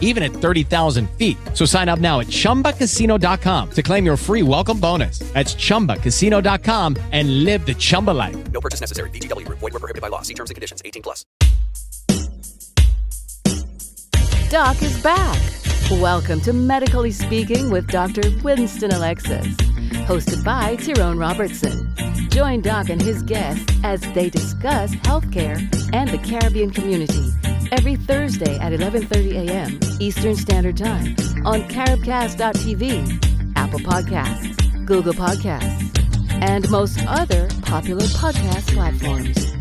even at 30,000 feet. So sign up now at chumbacasino.com to claim your free welcome bonus. That's chumbacasino.com and live the Chumba life. No purchase necessary. VGW Group. Void were prohibited by law. See terms and conditions. 18 plus. Doc is back. Welcome to Medically Speaking with Dr. Winston Alexis, hosted by Tyrone Robertson. Join Doc and his guests as they discuss healthcare and the Caribbean community every Thursday at 11:30 a.m. Eastern Standard Time on caribcast.tv, Apple Podcasts, Google Podcasts, and most other popular podcast platforms.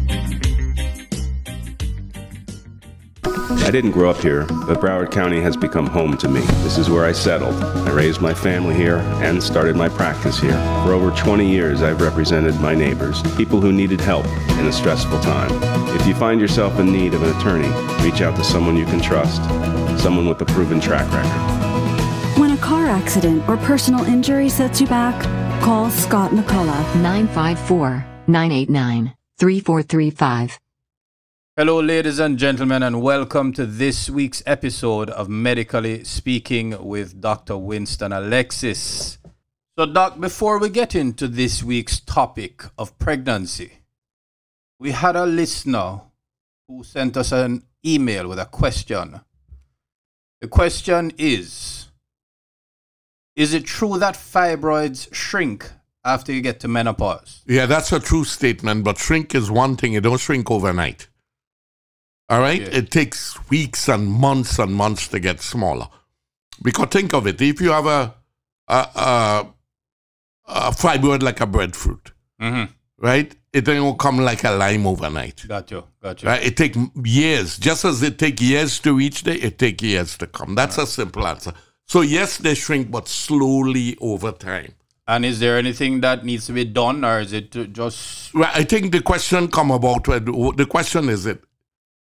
I didn't grow up here, but Broward County has become home to me. This is where I settled. I raised my family here and started my practice here. For over 20 years, I've represented my neighbors, people who needed help in a stressful time. If you find yourself in need of an attorney, reach out to someone you can trust, someone with a proven track record. When a car accident or personal injury sets you back, call Scott McCullough. 954 989 3435. Hello, ladies and gentlemen, and welcome to this week's episode of Medically Speaking with Dr. Winston Alexis. So, Doc, before we get into this week's topic of pregnancy, we had a listener who sent us an email with a question. The question is Is it true that fibroids shrink after you get to menopause? Yeah, that's a true statement, but shrink is one thing. It don't shrink overnight. All right? Yeah. It takes weeks and months and months to get smaller. Because think of it. If you have a, a, a, a fibroid like a breadfruit, Mm-hmm. right? It don't come like a lime overnight. Got you. Got you. Right? It take years. Just as it take years to reach there, it take years to come. That's a simple answer. So yes, they shrink, but slowly over time. And is there anything that needs to be done, or is it just Right, I think the question come about. The question is it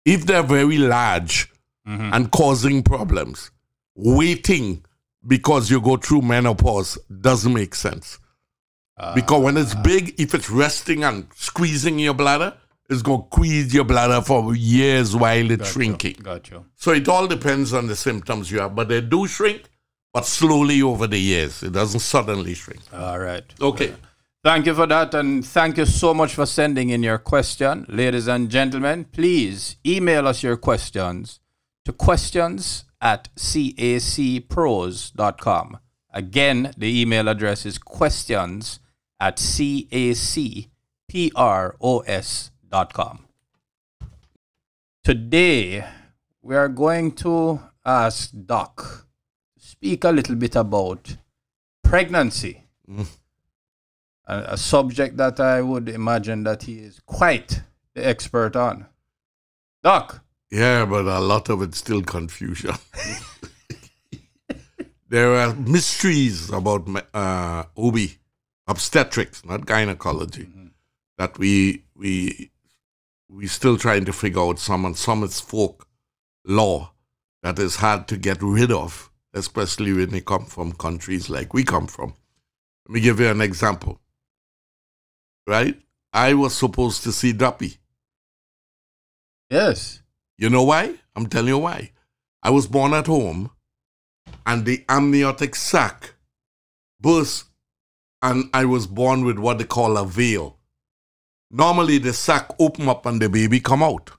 if they're very large mm-hmm. and causing problems, waiting because you go through menopause doesn't make sense. Ah. because when it's big, if it's resting and squeezing your bladder, it's going to squeeze your bladder for years while it's shrinking. Got you. So it all depends on the symptoms you have, but they do shrink, but slowly over the years. It doesn't suddenly shrink. All right. Okay. Uh, Thank you for that, and thank you so much for sending in your question. Ladies and gentlemen, please email us your questions to questions at cacpros.com. Again, the email address is questions at cacpros.com. Today, we are going to ask Doc to speak a little bit about pregnancy mm. A, a subject that I would imagine that he is quite the expert on. Doc, Yeah, but a lot of it's still confusion. there are mysteries about uh, OB, obstetrics, not gynecology, that we we we still trying to figure out. Some and some it's folk law that is hard to get rid of, especially when they come from countries like we come from. Let me give you an example. Right, I was supposed to see Duppy. yes. You know why? I'm telling you why. I was born at home and the amniotic sac burst and I was born with what they call a veil. Normally the sac open up and the baby come out.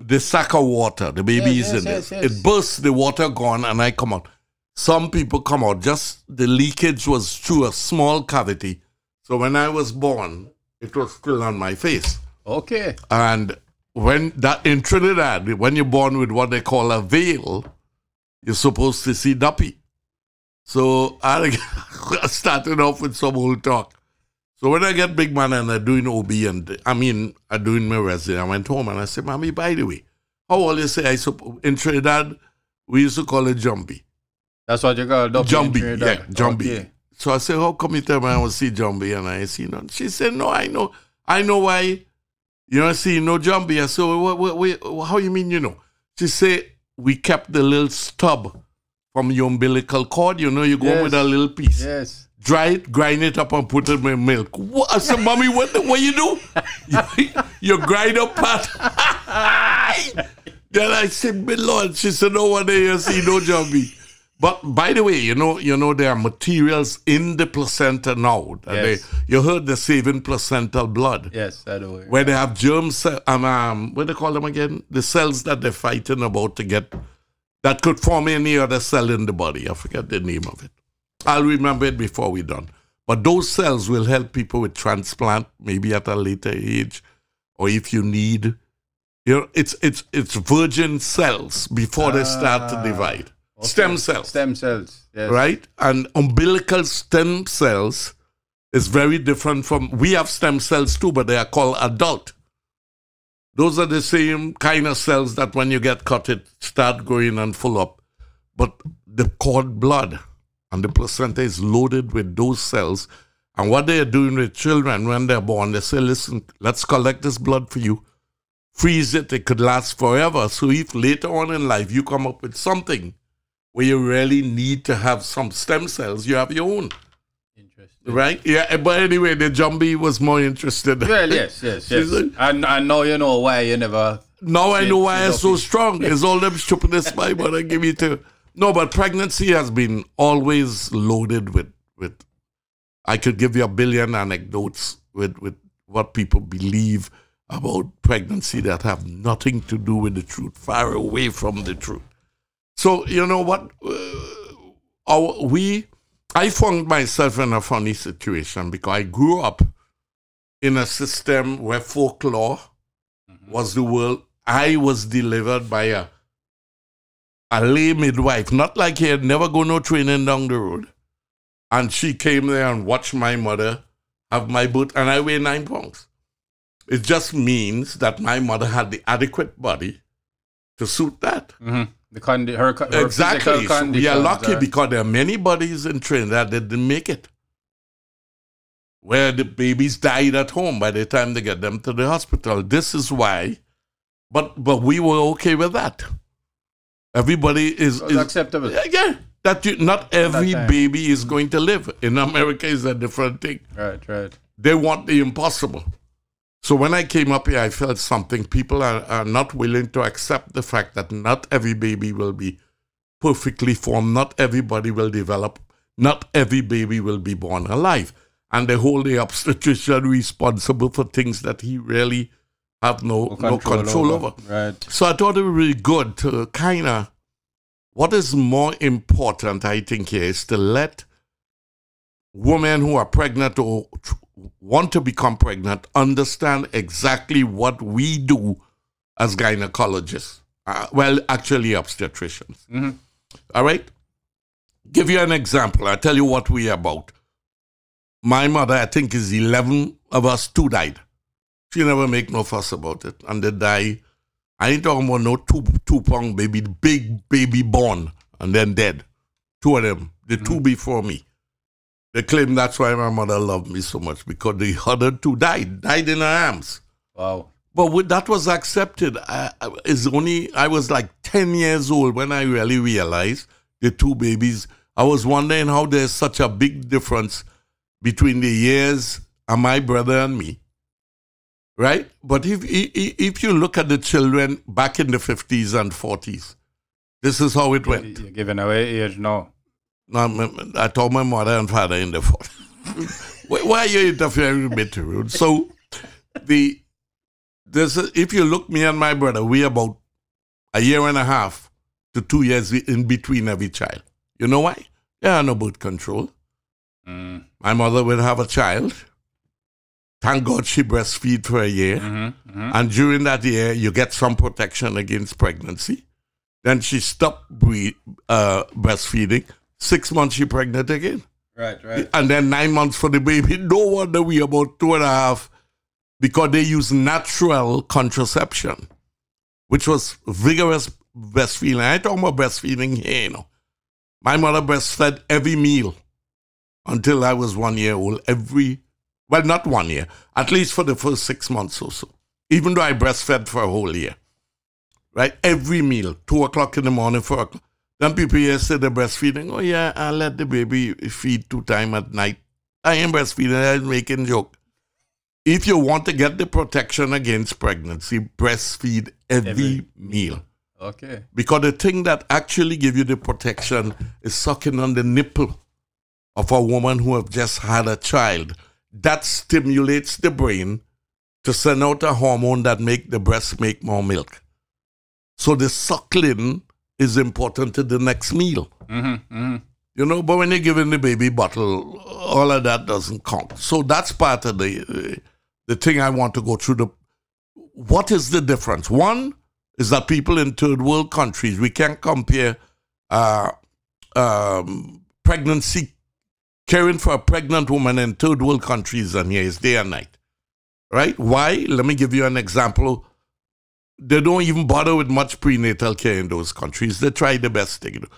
The sac of water, the baby Yes, is yes, in yes, it. It bursts, the water gone and I come out. Some people come out, just the leakage was through a small cavity. So when I was born, it was still on my face. Okay. And when that in Trinidad, when you're born with what they call a veil, you're supposed to see Duppy. So I started off with some old talk. So when I get big man and I'm doing OB and I mean I'm doing my resident, I went home and I said, Mommy, by the way, how old you say I supp- in Trinidad we used to call it jumbie. That's what you call in Jumbie, yeah, jumbie. Okay. So I said, How come you tell me I want to see Jumbie and I see none? She said, No, I know I know why You know, see, no. I said, what, what, what, how you mean, you know? She said, we kept the little stub from your umbilical cord. You know, you go Yes. with a little piece. Yes. Dry it, grind it up, and put it in milk. What? I said, mommy, what, the- what you do? you, you grind up part. then I said, my lord. She said, no one there you see no jumbie. But by the way, you know, you know there are materials in the placenta now. Yes. They, you heard the saving placental blood Yes, I do. where they have germ cell, um, um, what do they call them again? The cells that they're fighting about to get that could form any other cell in the body. I forget the name of it. I'll remember it before we're done. But those cells will help people with transplant, maybe at a later age, or if you need. You know, it's it's it's virgin cells before they start to divide. Stem cells Stem cells. Yes. right? And umbilical stem cells is very different from we have stem cells too, but they are called adult. Those are the same kind of cells that when you get cut, it start growing and full up. But the cord blood and the placenta is loaded with those cells. And what they are doing with children when they're born, they say, listen, let's collect this blood for you, freeze it, it could last forever. So if later on in life you come up with something where you really need to have some stem cells, you have your own. Interesting. Right? Yeah, eh, but anyway, the Jumbie was more interested. Well, yes, yes, yes. like- And I know you know why you never. Now I know why I'm so strong. It's all them stupidest my mother give me to. No, but pregnancy has been always loaded with with. I could give you a billion anecdotes with with what people believe about pregnancy that have nothing to do with the truth, far away from the truth. So you know what? Uh, our, we, I found myself in a funny situation because I grew up in a system where folklore was the world. I was delivered by a a lay midwife, not like he had never go no training down the road. And she came there and watched my mother have my birth, and I weigh nine pounds. It just means that my mother had the adequate body to suit that. Mhm. The condi- her, her exactly. So we are lucky are- because there are many bodies in Trinidad that didn't make it. Where the babies died at home by the time they get them to the hospital. This is why. But but we were okay with that. Everybody is, is acceptable. yeah, yeah. That you, not every baby is going to live. In America is a different thing. Right, right. They want the impossible. So when I came up here, I felt something. People are, are not willing to accept the fact that not every baby will be perfectly formed. Not everybody will develop. Not every baby will be born alive. And they hold the obstetrician responsible for things that he really have no, no control, over. Right. So I thought it would be good to kind of, what is more important, I think, here is to let women who are pregnant or tr- want to become pregnant understand exactly what we do as gynecologists. Uh, well, actually, obstetricians. All right? Give you an example. I'll tell you what we are about. My mother, I think, is 11 of us, two died. She never make no fuss about it. And they die. I ain't talking about no two two pound baby, big baby born and then dead. Two of them. The two before me. They claim that's why my mother loved me so much because the other two died, died in her arms. Wow. But with, that was accepted. I, I, it's only I was like ten years old when I really realized the two babies. I was wondering how there's such a big difference between the years and my brother and me. Right? But if if you look at the children back in the fifties and forties, this is how it went. You're giving away age now. I told my mother and father in the phone. why, are you interfering with me? So, the this if you look me and my brother, we about a year and a half to two years in between every child. You know why? There are no birth control. Mm. My mother will have a child. Thank God she breastfeed for a year. Mm-hmm. And during that year, you get some protection against pregnancy. Then she stopped bre- uh, breastfeeding. Six months, she pregnant again. Right, right. And then nine months for the baby. No wonder we about two and a half because they use natural contraception, which was vigorous breastfeeding. I talking about breastfeeding here, you know. My mother breastfed every meal until I was one year old. Every, well, not one year, at least for the first six months or so. even though I breastfed for a whole year, right? Every meal, two o'clock in the morning, four o'clock. Then people here say they're breastfeeding. Oh yeah, I let the baby feed two time at night. I am breastfeeding. I'm making joke. If you want to get the protection against pregnancy, breastfeed every, Every meal. Okay. Because the thing that actually give you the protection is sucking on the nipple of a woman who have just had a child. That stimulates the brain to send out a hormone that make the breast make more milk. So the suckling is important to the next meal. You know, but when you're giving the baby bottle, all of that doesn't count. So that's part of the the thing I want to go through. The what is the difference? One is that people in third world countries we can't compare uh, um, pregnancy caring for a pregnant woman in third world countries and here is day and night. Right? Why? Let me give you an example. They don't even bother with much prenatal care in those countries. They try the best they can do.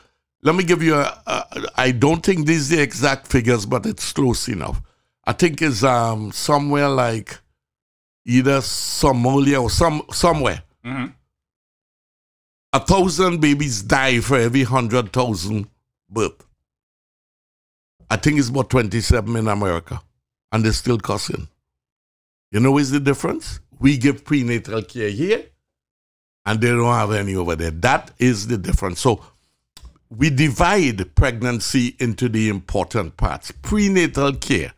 Let me give you a, a I don't think these are the exact figures, but it's close enough. I think it's um somewhere like either Somalia or some somewhere. A thousand babies die for every hundred thousand birth. I think it's about twenty-seven in America, and they're still cussing. You know what's the difference? We give prenatal care here, and they don't have any over there. That is the difference. So we divide pregnancy into the important parts. Prenatal care.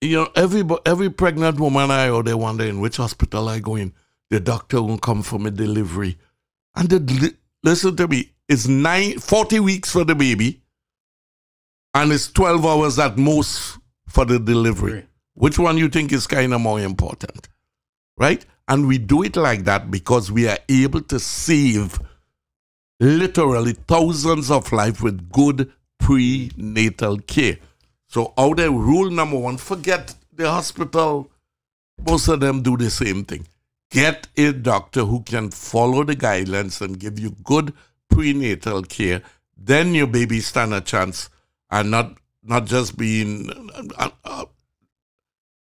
You know, every every pregnant woman I or they wondering which hospital I go in. The doctor won't come for my delivery. And the, listen to me, it's nine, 40 weeks for the baby, and it's 12 hours at most for the delivery. Which one you think is kind of more important? Right? And we do it like that because we are able to save literally thousands of lives with good prenatal care. So out there, rule number one, forget the hospital. Most of them do the same thing. Get a doctor who can follow the guidelines and give you good prenatal care. Then your baby stand a chance and not not just being uh, uh,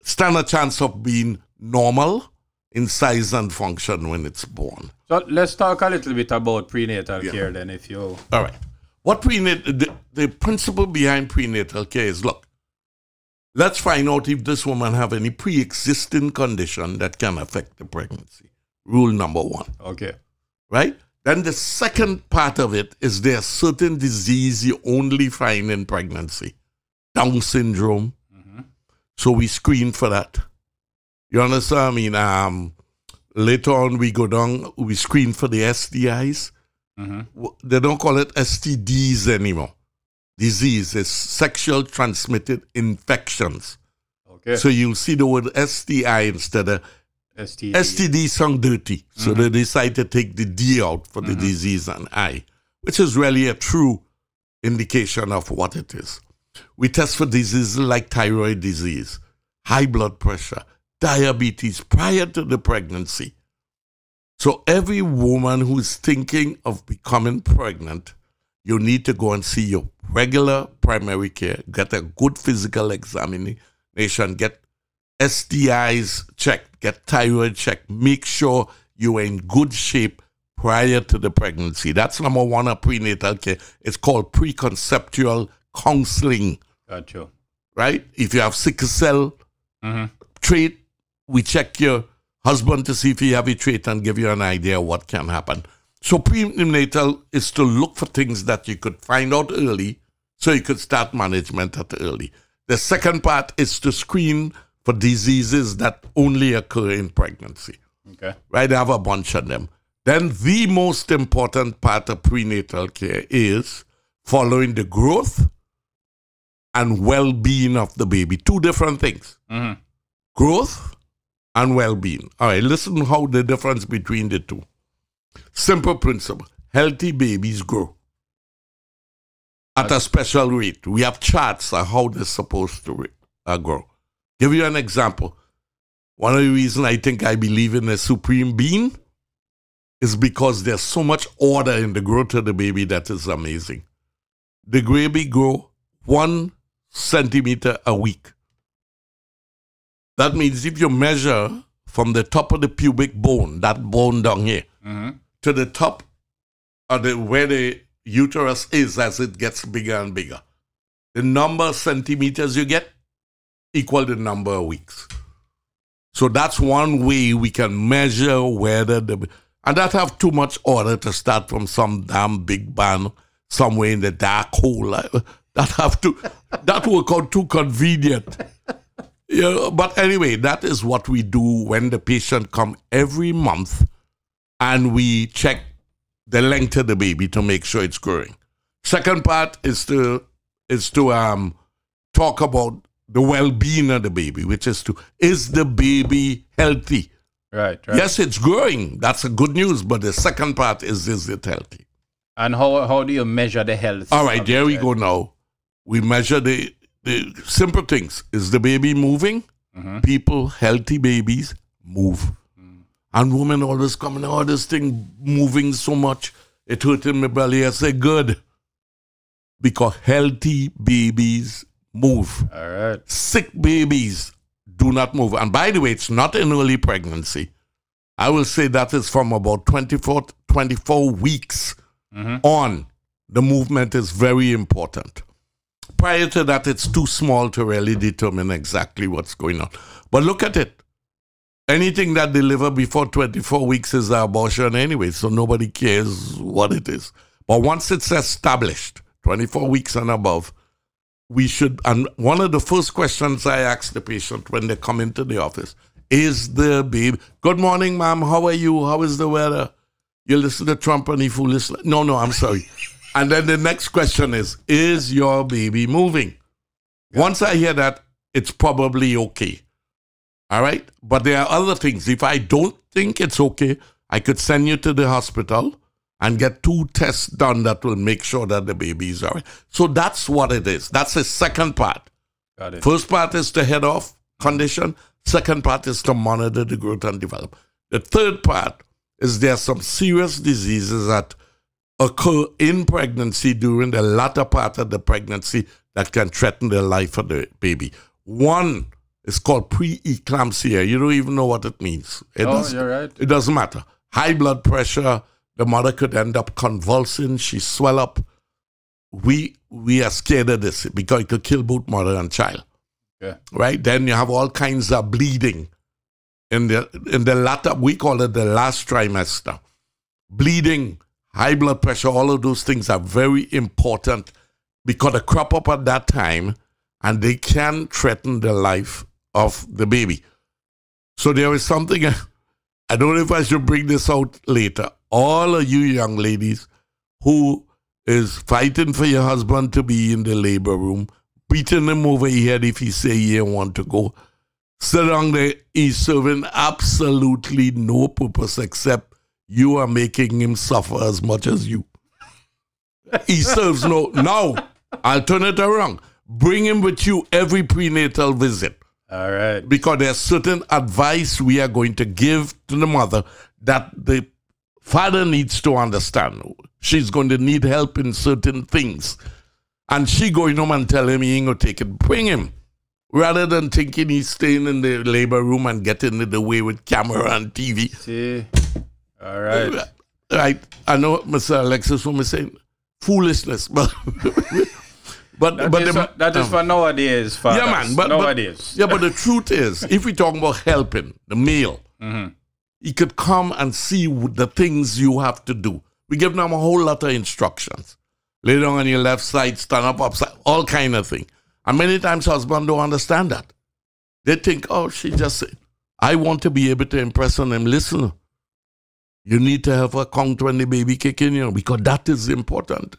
stand a chance of being normal in size and function when it's born. So let's talk a little bit about prenatal Yeah. care then, if you. All right. What prenatal the, the principle behind prenatal care is look, let's find out if this woman have any pre-existing condition that can affect the pregnancy. Rule number one, Okay. right? Then the second part of it is there certain disease you only find in pregnancy. Down syndrome. Mm-hmm. So we screen for that. You understand? I mean, um, later on we go down, we screen for the STIs mm-hmm. w- they don't call it STDs anymore. Disease is sexual transmitted infections. Okay. So you'll see the word STI instead of STD. STD sound dirty. So they mm-hmm. decide to take the D out for the mm-hmm. disease and I, which is really a true indication of what it is. We test for diseases like thyroid disease, high blood pressure, diabetes prior to the pregnancy. So every woman who's thinking of becoming pregnant, you need to go and see your regular primary care, get a good physical examination, get STIs checked, get thyroid checked, make sure you are in good shape prior to the pregnancy. That's number one of prenatal care. It's called preconceptual counseling Got you. right? If you have sickle cell mm-hmm. trait, we check your husband to see if he have a trait and give you an idea what can happen. So prenatal is to look for things that you could find out early so you could start management at early. The second part is to screen for diseases that only occur in pregnancy Okay. right? I have a bunch of them. Then the most important part of prenatal care is following the growth and well-being of the baby. Two different things. Mm-hmm. Growth and well-being. All right, listen how the difference between the two. Simple principle. Healthy babies grow at a special rate. We have charts on how they're supposed to uh, grow. Give you an example. One of the reasons I think I believe in a supreme being is because there's so much order in the growth of the baby that is amazing. The baby grow one centimeter a week. That means if you measure from the top of the pubic bone, that bone down here, mm-hmm. to the top of the where the uterus is as it gets bigger and bigger. The number of centimeters you get equal the number of weeks. So that's one way we can measure whether the and that have too much order to start from some damn big bang somewhere in the dark hole. That have to that work out too convenient. Yeah, but anyway, that is what we do when the patient come every month and we check the length of the baby to make sure it's growing. Second part is to is to um talk about the well-being of the baby, which is to is the baby healthy? Right, right. Yes, it's growing. That's a good news. But the second part is is it healthy? And how how do you measure the health? All right, there we go now. We measure the the simple things. Is the baby moving? Mm-hmm. People, healthy babies, move. Mm. And women always coming, oh, this thing moving so much, it hurting my belly. I say, good. Because healthy babies move. All right. Sick babies do not move. And by the way, it's not in early pregnancy. I will say that is from about 24, 24 weeks mm-hmm. on. The movement is very important. Prior to that, it's too small to really determine exactly what's going on. But look at it. Anything that deliver before 24 weeks is an abortion anyway, so nobody cares what it is. But once it's established, 24 weeks and above, we should and one of the first questions I ask the patient when they come into the office is the baby good morning ma'am how are you how is the weather you listen to Trump and he foolish no no I'm sorry and then the next question is is your baby moving once I hear that it's probably okay all right but there are other things if I don't think it's okay I could send you to the hospital and get two tests done that will make sure that the baby is all right. So that's what it is. That's the second part. Got it. First part is to head off condition. Second part is to monitor the growth and development. The third part is there are some serious diseases that occur in pregnancy during the latter part of the pregnancy that can threaten the life of the baby. One is called preeclampsia. You don't even know what it means. It Oh, doesn't- you're right. It doesn't matter. High blood pressure. The mother could end up convulsing. She swell up. We we are scared of this because it could kill both mother and child Yeah. right? Then you have all kinds of bleeding in the in the latter. We call it the last trimester. Bleeding, high blood pressure, all of those things are very important because they crop up at that time, and they can threaten the life of the baby. So there is something. I don't know if I should bring this out later. All of you young ladies who is fighting for your husband to be in the labor room, beating him over head if he say he don't want to go. Sit down there, he's serving absolutely no purpose except you are making him suffer as much as you. He serves no. Now, I'll turn it around. Bring him with you every prenatal visit All right. because there's certain advice we are going to give to the mother that the father needs to understand. She's going to need help in certain things. And she going home and tell him he ain't gonna take it. Bring him. Rather than thinking he's staying in the labor room and getting in the way with camera and TV. See. All right. Right. I know Mr. Alexis was saying foolishness, but but That but is the- for, that is um, for nowadays, fathers. yeah, man. But, but- nowadays. yeah, but the truth is, if we talk about helping the male, Mm-hmm. he could come and see the things you have to do. We give them a whole lot of instructions. Lay down on your left side, stand up upside, all kind of thing. And many times husbands don't understand that. They think, oh, she just said, I want to be able to impress on them. Listen, you need to have a count when the baby kicking, you know, because that is important.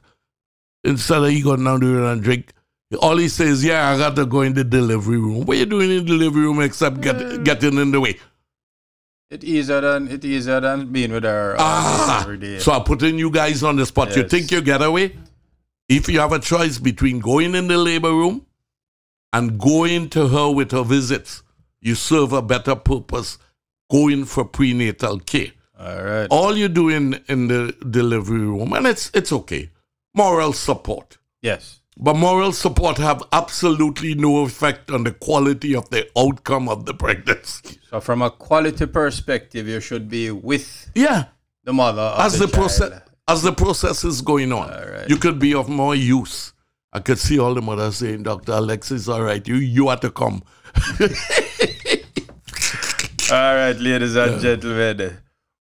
Instead of you going down there and drink, all he says, yeah, I got to go in the delivery room. What are you doing in the delivery room except get, getting in the way? It easier than it easier than being with her uh, Ah, every day. so I'm putting you guys on the spot. You think you get away? If you have a choice between going in the labor room and going to her with her visits, you serve a better purpose going for prenatal care. All right. All you do in, in the delivery room, and it's it's okay. Moral support. Yes. But moral support have absolutely no effect on the quality of the outcome of the pregnancy. So, from a quality perspective, you should be with Yeah, the mother as the, the, process as the process is going on, you could be of more use. I could see all the mothers saying, "Doctor Alexis, all right, you you are to come." All right, ladies and gentlemen,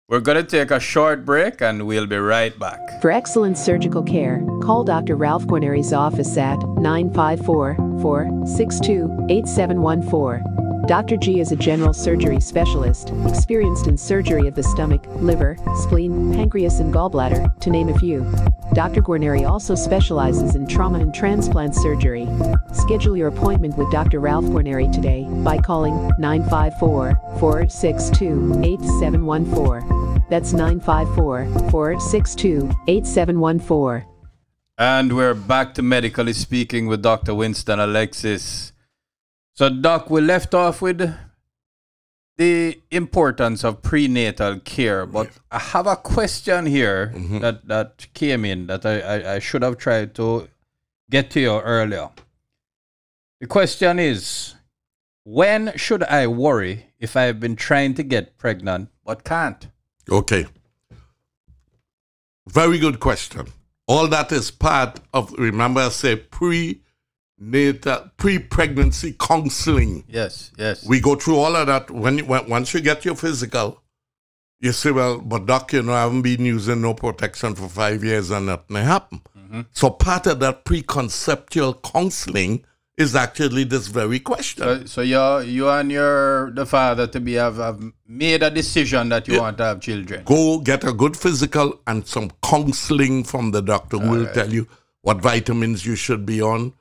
we're going to take a short break and we'll be right back. For excellent surgical care, call Dr. Ralph Guarneri's office at 954 462 8714. Dr. G is a general surgery specialist, experienced in surgery of the stomach, liver, spleen, pancreas, and gallbladder, to name a few. Dr. Guarneri also specializes in trauma and transplant surgery. Schedule your appointment with Dr. Ralph Guarneri today by calling 954 462 8714. That's 954 462 8714. And we're back to medically speaking with Dr. Winston Alexis. So, Doc, we left off with the importance of prenatal care, but I have a question here mm-hmm. that, that came in that I, I, I should have tried to get to you earlier. The question is when should I worry if I've been trying to get pregnant but can't? Okay. Very good question. All that is part of, remember, I say pre-natal, pre-pregnancy counseling. Yes, yes. We go through all of that. When, when Once you get your physical, you say, well, but doc, you know, I haven't been using no protection for five years and nothing happened. Mm-hmm. So part of that pre-conceptual counseling is actually this very question. So, so you you and your the father to be have, have made a decision that you want to have children. go get a good physical and some counseling from the doctor who will tell you what vitamins you should be on,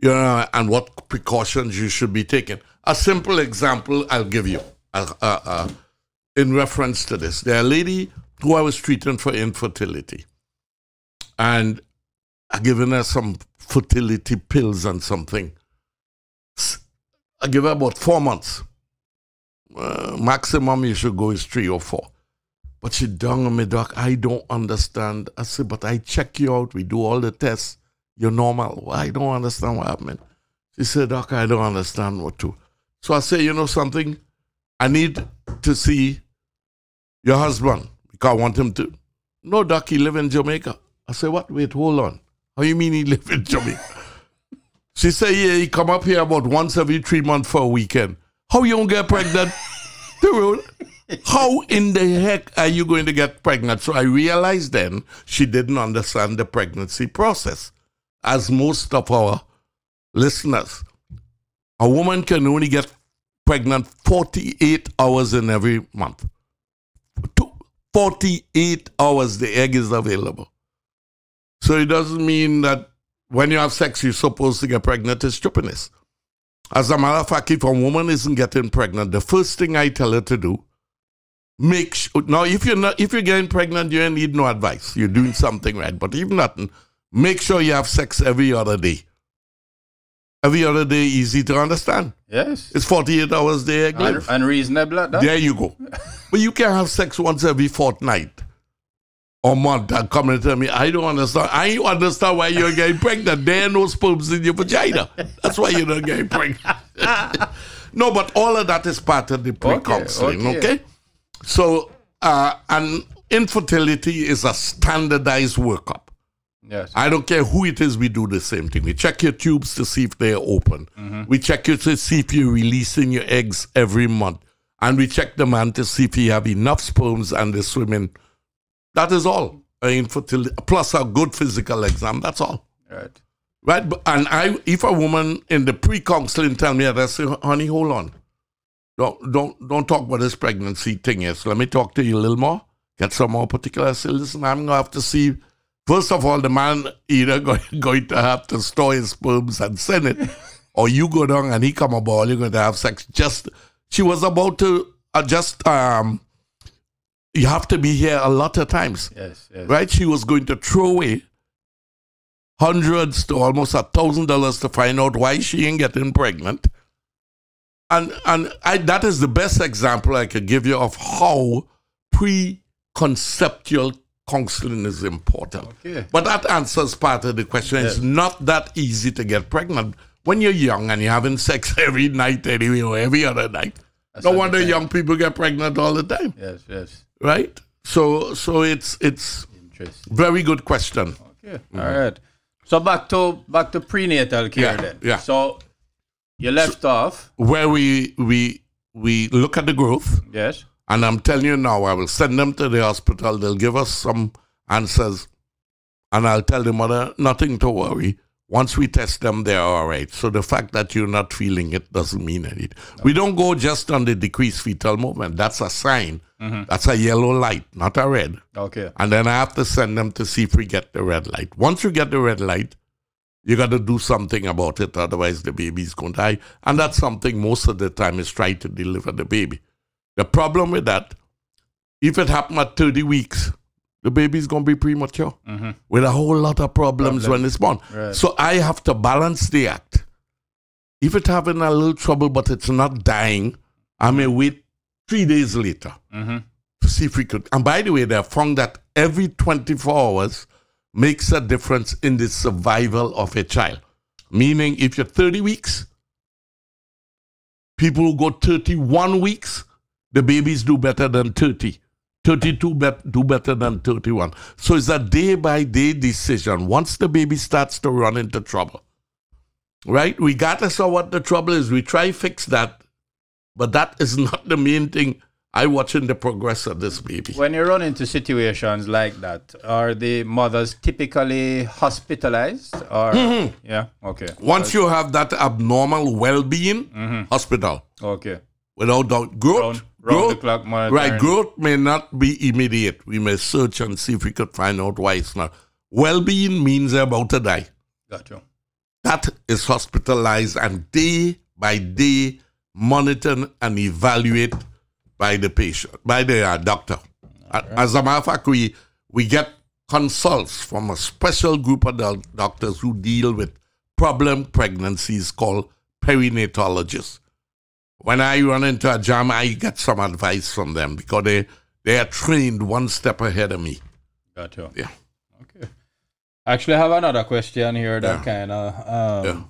you know, and what precautions you should be taking. A simple example I'll give you uh, uh, uh, in reference to this. There a lady who I was treating for infertility, and I given her some fertility pills and something. I give her about four months. Uh, maximum you should go is three or four. But she down on me, doc. I don't understand. I said, but I check you out. We do all the tests. You're normal. Well, I don't understand what happened. She said, doc, I don't understand what to. So I say, you know something? I need to see your husband because I want him to. No, doc, he live in Jamaica. I say, what? Wait, hold on. How you mean he live in Jamaica? she say, yeah, he come up here about once every three months for a weekend. How you gonna get pregnant? How in the heck are you going to get pregnant? So I realized then she didn't understand the pregnancy process. As most of our listeners, a woman can only get pregnant 48 hours in every month. 48 hours the egg is available. So it doesn't mean that when you have sex, you're supposed to get pregnant. It's stupidness. As a matter of fact, if a woman isn't getting pregnant, the first thing I tell her to do, make sure. Now, if you're not, if you're getting pregnant, you don't need no advice. You're doing something right. But if nothing, make sure you have sex every other day. Every other day, easy to understand. Yes. It's 48 hours a day. egg Un- unreasonable. There you go. but you can have sex once every fortnight or month and come and tell me, I don't understand. I don't understand why you're getting pregnant. There are no sperms in your vagina. That's why you're not getting pregnant. no, but all of that is part of the pre-counseling, okay. okay? So, uh, and infertility is a standardized workup. Yes. I don't care who it is, we do the same thing. We check your tubes to see if they're open. We check you to see if you're releasing your eggs every month. And we check the man to see if he have enough sperms and they're swimming. That is all. Infertility, plus a good physical exam. That's all. Right. Right? And I, if a woman in the pre-counseling tell me that, I say, honey, hold on. Don't, don't, don't talk about this pregnancy thing. So let me talk to you a little more. Get some more particular. I say, listen, I'm going to have to see First of all, the man either going, going to have to store his sperms and send it, or you go down and he come aboard, you're going to have sex. Just she was about to uh, just um, you have to be here a lot of times, Yes. Yes. right? She was going to throw away hundreds to almost a thousand dollars to find out why she ain't getting pregnant. And and I that is the best example I could give you of how pre-conceptual counseling is important. Okay. But that answers part of the question. It's not that easy to get pregnant when you're young and you're having sex every night anyway or every other night. no wonder young people get pregnant all the time, Yes, yes. Right? So, so it's it's very good question. Okay. All right. So back to back to prenatal care Yeah, then. yeah. So you left off. Where we we we look at the growth, Yes. and I'm telling you now, I will send them to the hospital. They'll give us some answers, and I'll tell the mother nothing to worry. Once we test them, they're all right. So the fact that you're not feeling it doesn't mean anything. We don't go just on the decreased fetal movement. That's a sign. Mm-hmm. That's a yellow light, not a red. Okay. And then I have to send them to see if we get the red light. Once you get the red light, you got to do something about it. Otherwise, the baby's going to die. And that's something most of the time is try to deliver the baby. The problem with that, if it happened at 30 weeks, the baby's going to be premature mm-hmm. with a whole lot of problems when it's born. Right. So I have to balance the act. If it's having a little trouble, but it's not dying, I may mm-hmm. wait three days later mm-hmm. to see if we could. And by the way, they have found that every 24 hours makes a difference in the survival of a child. Meaning, if you're 30 weeks, people who go 31 weeks, the babies do better than 30. 32 bet, do better than 31. So it's a day by day decision. Once the baby starts to run into trouble, right? Regardless of what the trouble is, we try fix that, but that is not the main thing. I watching the progress of this baby. When you run into situations like that, are the mothers typically hospitalized or mm-hmm. yeah? Okay. Once you have that abnormal well-being, mm-hmm. hospital Okay. without doubt. Growth, Round- round the growth, right? Growth may not be immediate. We may search and see if we could find out why it's not. Well-being means they're about to die. Got you. That is hospitalized and day by day monitored and evaluated by the patient, by the uh, doctor. A- As a matter of fact, we, we get consults from a special group of doc- doctors who deal with problem pregnancies called perinatologists. When I run into a jam, I get some advice from them because they, they are trained one step ahead of me. Got you. Yeah. Okay. Actually, I have another question here that Yeah. kind of um, Yeah.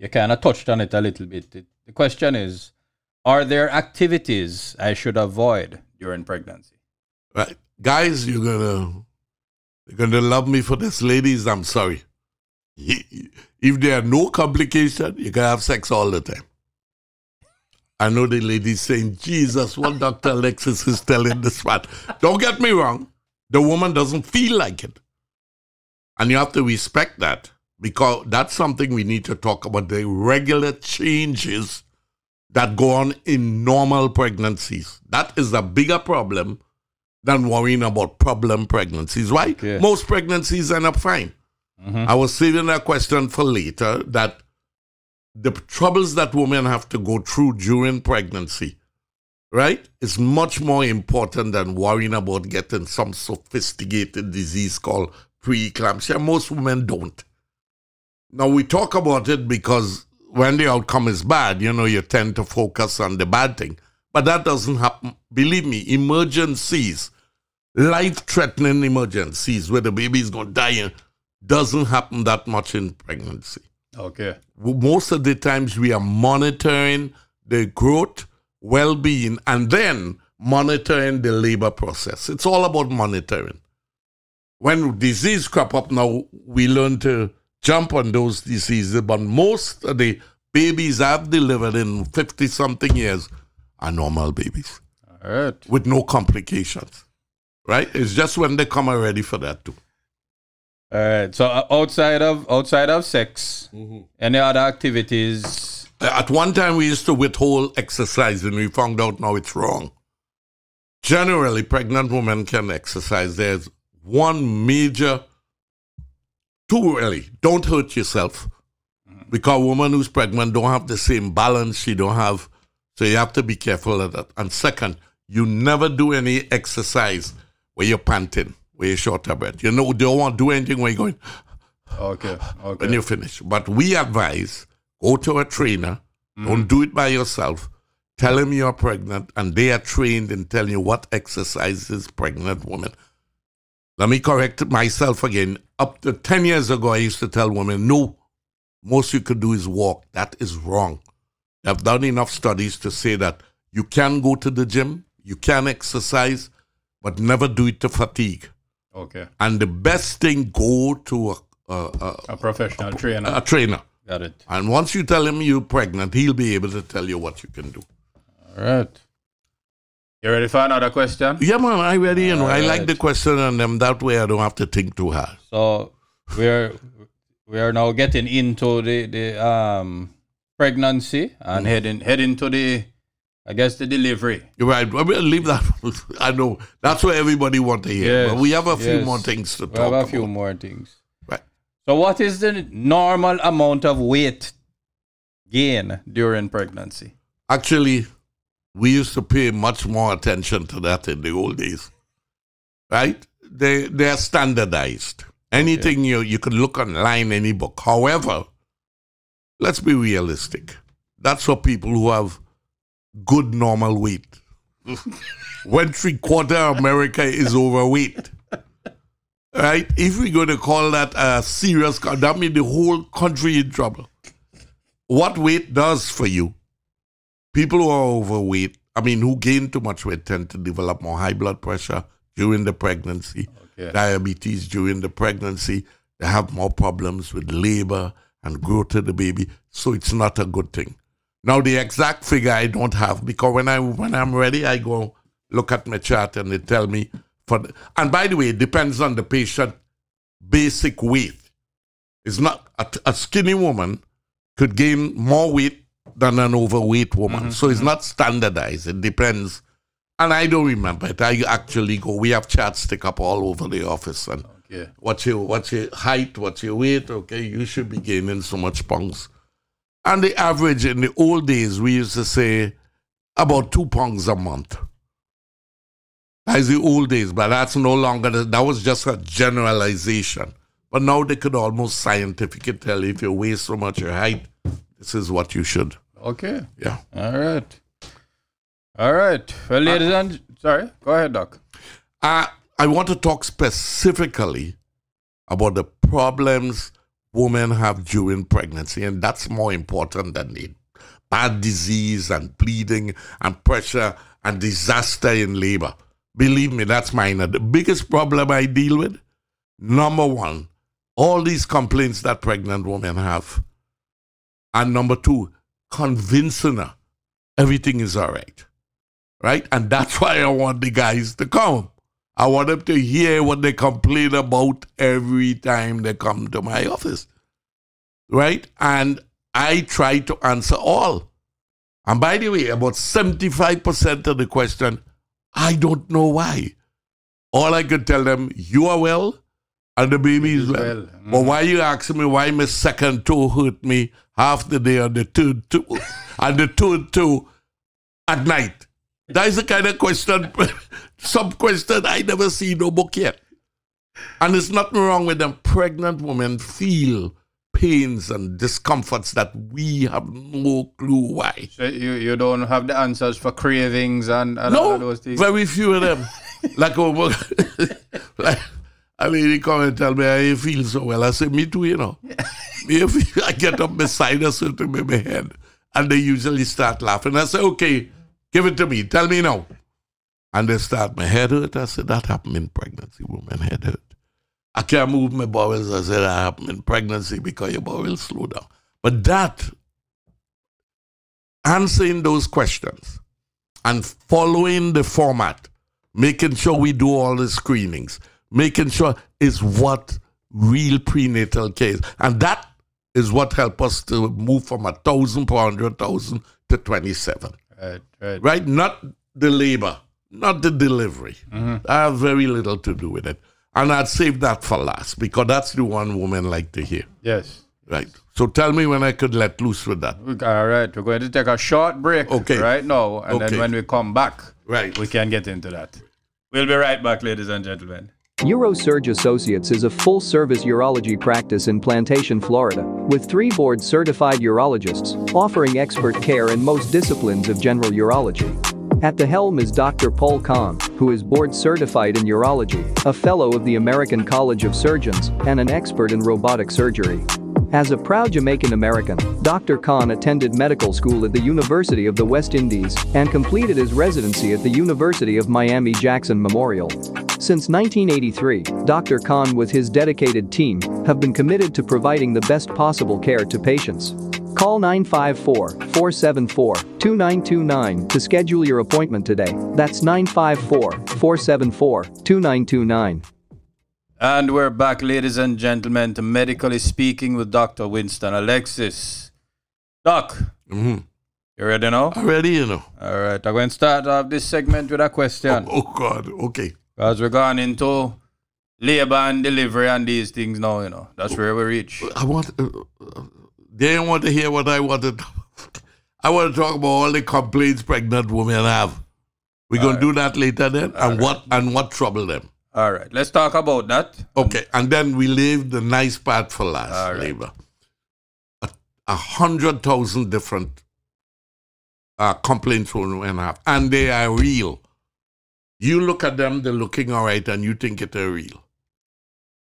you kind of touched on it a little bit. It- the question is, are there activities I should avoid during pregnancy? Right. Guys, you're gonna you're gonna love me for this. Ladies, I'm sorry. If there are no complication, you can have sex all the time. I know the ladies saying, Jesus, what Dr. Alexis is telling this man. Don't get me wrong. The woman doesn't feel like it. And you have to respect that because that's something we need to talk about the regular changes that go on in normal pregnancies. That is a bigger problem than worrying about problem pregnancies. right? Most pregnancies end up fine. Mm-hmm. I was saving a question for later that the troubles that women have to go through during pregnancy, right, is much more important than worrying about getting some sophisticated disease called preeclampsia. Most women don't. Now, we talk about it because when the outcome is bad, you know, you tend to focus on the bad thing. But that doesn't happen. Believe me, emergencies, life threatening emergencies where the baby is going to die, doesn't happen that much in pregnancy. Okay. Most of the times, we are monitoring the growth, well being, and then monitoring the labor process. It's all about monitoring. When disease crop up now, we learn to jump on those diseases, but most of the babies I've delivered in 50 something years are normal babies All right. with no complications. Right? It's just when they come already for that too. All right. So uh, outside of outside of sex, Mm-hmm. any other activities? At one time, we used to withhold exercise, and we found out now it's wrong. Generally, pregnant women can exercise. There's one major, two really. Don't hurt yourself, because a woman who's pregnant don't have the same balance. She don't have, so you have to be careful of that. And second, you never do any exercise where you're panting, where you're short breath. You know, don't want to do anything where you're going Okay. Okay. when you finish. But we advise go to a trainer. Mm. Don't do it by yourself. Tell him you're pregnant, and they are trained in telling you what exercises pregnant women. let me correct myself again. Up to 10 years ago, I used to tell women, no, most you could do is walk. That is wrong. I've done enough studies to say that you can go to the gym, you can exercise, but never do it to fatigue. Okay. And the best thing, go to a, a, a, A professional trainer. a trainer. Got it. And once you tell him you're pregnant, he'll be able to tell you what you can do. All right. You ready for another question? Yeah, man, I ready. You know, I like the question, and then that way I don't have to think too hard. So we're we are now getting into the the um pregnancy and heading heading to the I guess the delivery. You're right. We'll leave that. I know that's what everybody want to hear. but we have a few yes. more things to We talk have a few about. more things. Right. So what is the normal amount of weight gain during pregnancy? Actually, we used to pay much more attention to that in the old days. Right? They they're standardized. Anything you you could look online, any book. However, let's be realistic. That's for people who have good normal weight. when three quarter America is overweight. Right? If we're going to call that a serious, that means the whole country in trouble. What weight does for you people who are overweight, I mean, who gain too much weight, tend to develop more high blood pressure during the pregnancy, Okay. diabetes during the pregnancy. They have more problems with labor and growth of the baby. So it's not a good thing. Now the exact figure I don't have because when I when I'm ready, I go look at my chart and they tell me for the, and by the way, it depends on the patient basic weight. It's not a, a skinny woman could gain more weight than an overweight woman. Mm-hmm, so it's mm-hmm. not standardized. It depends. And I don't remember it. I actually go. We have charts stick up all over the office and Okay. what's your what's your height, what's your weight, okay, you should be gaining so much pounds. And the average in the old days we used to say about two pounds a month. That's the old days, but that's no longer the, that was just a generalization. But now they could almost scientifically tell you if you weigh so much your height, this is what you should. Okay. Yeah. All right. All right. Well, ladies and sorry, go ahead, Doc. Uh, I want to talk specifically about the problems women have during pregnancy, and that's more important than the bad disease and bleeding and pressure and disaster in labor. Believe me, that's minor. The biggest problem I deal with, number one, all these complaints that pregnant women have. And number two, convincing her everything is all right. Right? And that's why I want the guys to come. I want them to hear what they complain about every time they come to my office. Right? And I try to answer all. And by the way, about 75% of the question, I don't know why. All I could tell them, you are well and the baby is well. well. But mm. why you asking me why my second toe hurt me half the day and the third toe and the third toe at night? That is the kind of question, some question I never see in no book yet. And there's nothing wrong with them. Pregnant women feel pains and discomforts that we have no clue why. So you, you don't have the answers for cravings and, and all No, of those things. very few of them. like, oh, over, like, I mean, he come and tell me I feel so well. I say, me too, you know. I get up beside us me my head, and they usually start laughing. I say, okay, give it to me. Tell me now. And they start, my head hurt. I said, that happened in pregnancy, woman, head hurt. I can't move my bowels. I said, that happened in pregnancy because your bowels slow down. But that, answering those questions and following the format, making sure we do all the screenings, making sure is what real prenatal care is. And that is what helped us to move from a thousand per hundred thousand to 27. Right, right. Right? Not the labor, not the delivery. Mm-hmm. I have very little to do with it. And I'd save that for last because that's the one women like to hear. Yes. Right. So tell me when I could let loose with that. All right. We're going to take a short break Okay. right now. And Okay. then when we come back, Right. we can get into that. We'll be right back, ladies and gentlemen. Eurosurge Associates is a full service urology practice in Plantation, Florida, with three board certified urologists offering expert care in most disciplines of general urology. At the helm is Dr. Paul Khan, who is board certified in urology, a fellow of the American College of Surgeons, and an expert in robotic surgery. As a proud Jamaican American, Dr. Khan attended medical school at the University of the West Indies and completed his residency at the University of Miami Jackson Memorial. Since 1983, Dr. Khan with his dedicated team have been committed to providing the best possible care to patients. Call 954-474-2929 to schedule your appointment today. That's 954-474-2929. And we're back, ladies and gentlemen, to Medically Speaking with Dr. Winston Alexis. Doc, Mm-hmm. you ready now? I'm ready, you know. All right, I'm going to start off this segment with a question. Oh, oh God. Okay. Because we're going into labor and delivery and these things now, you know. That's where we reach. I want. Uh, uh, they don't want to hear what I wanted. I want to talk about all the complaints pregnant women have. We're gonna do that later then, and what and what trouble them. All right, let's talk about that. Okay, and then we leave the nice part for last. All right. Labor. A, a hundred thousand different uh, complaints women have, and they are real. You look at them, they're looking all right, and you think it are real.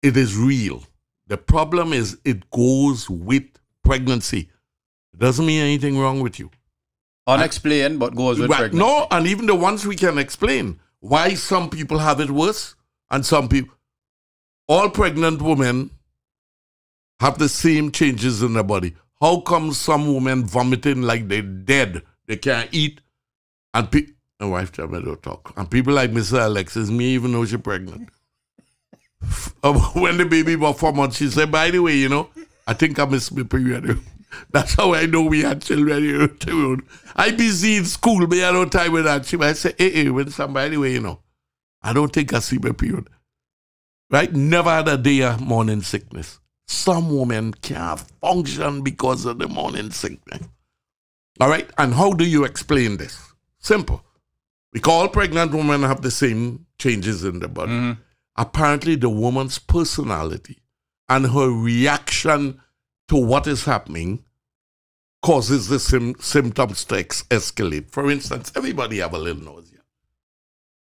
It is real. The problem is it goes with pregnancy. It doesn't mean anything wrong with you. Unexplained, but goes with pregnancy. No, and even the ones we can explain why some people have it worse and some people. All pregnant women have the same changes in their body. How come some women vomiting like they're dead? They can't eat, and pe- my wife tell me don't talk. And people like Mr. Alexis, me even though she's pregnant. When the baby was four months, she said, "By the way, you know, I think I missed my period." That's how I know we had children. I busy in school, but I no time with that. She might say, eh, "Hey, hey, when somebody way, you know, I don't think I see my period." Right? Never had a day of morning sickness. Some women can't function because of the morning sickness. All right, and how do you explain this? Simple. We all pregnant women have the same changes in the body. Mm-hmm. Apparently, the woman's personality and her reaction to what is happening causes the sim- symptoms to ex- escalate. For instance, everybody have a little nausea.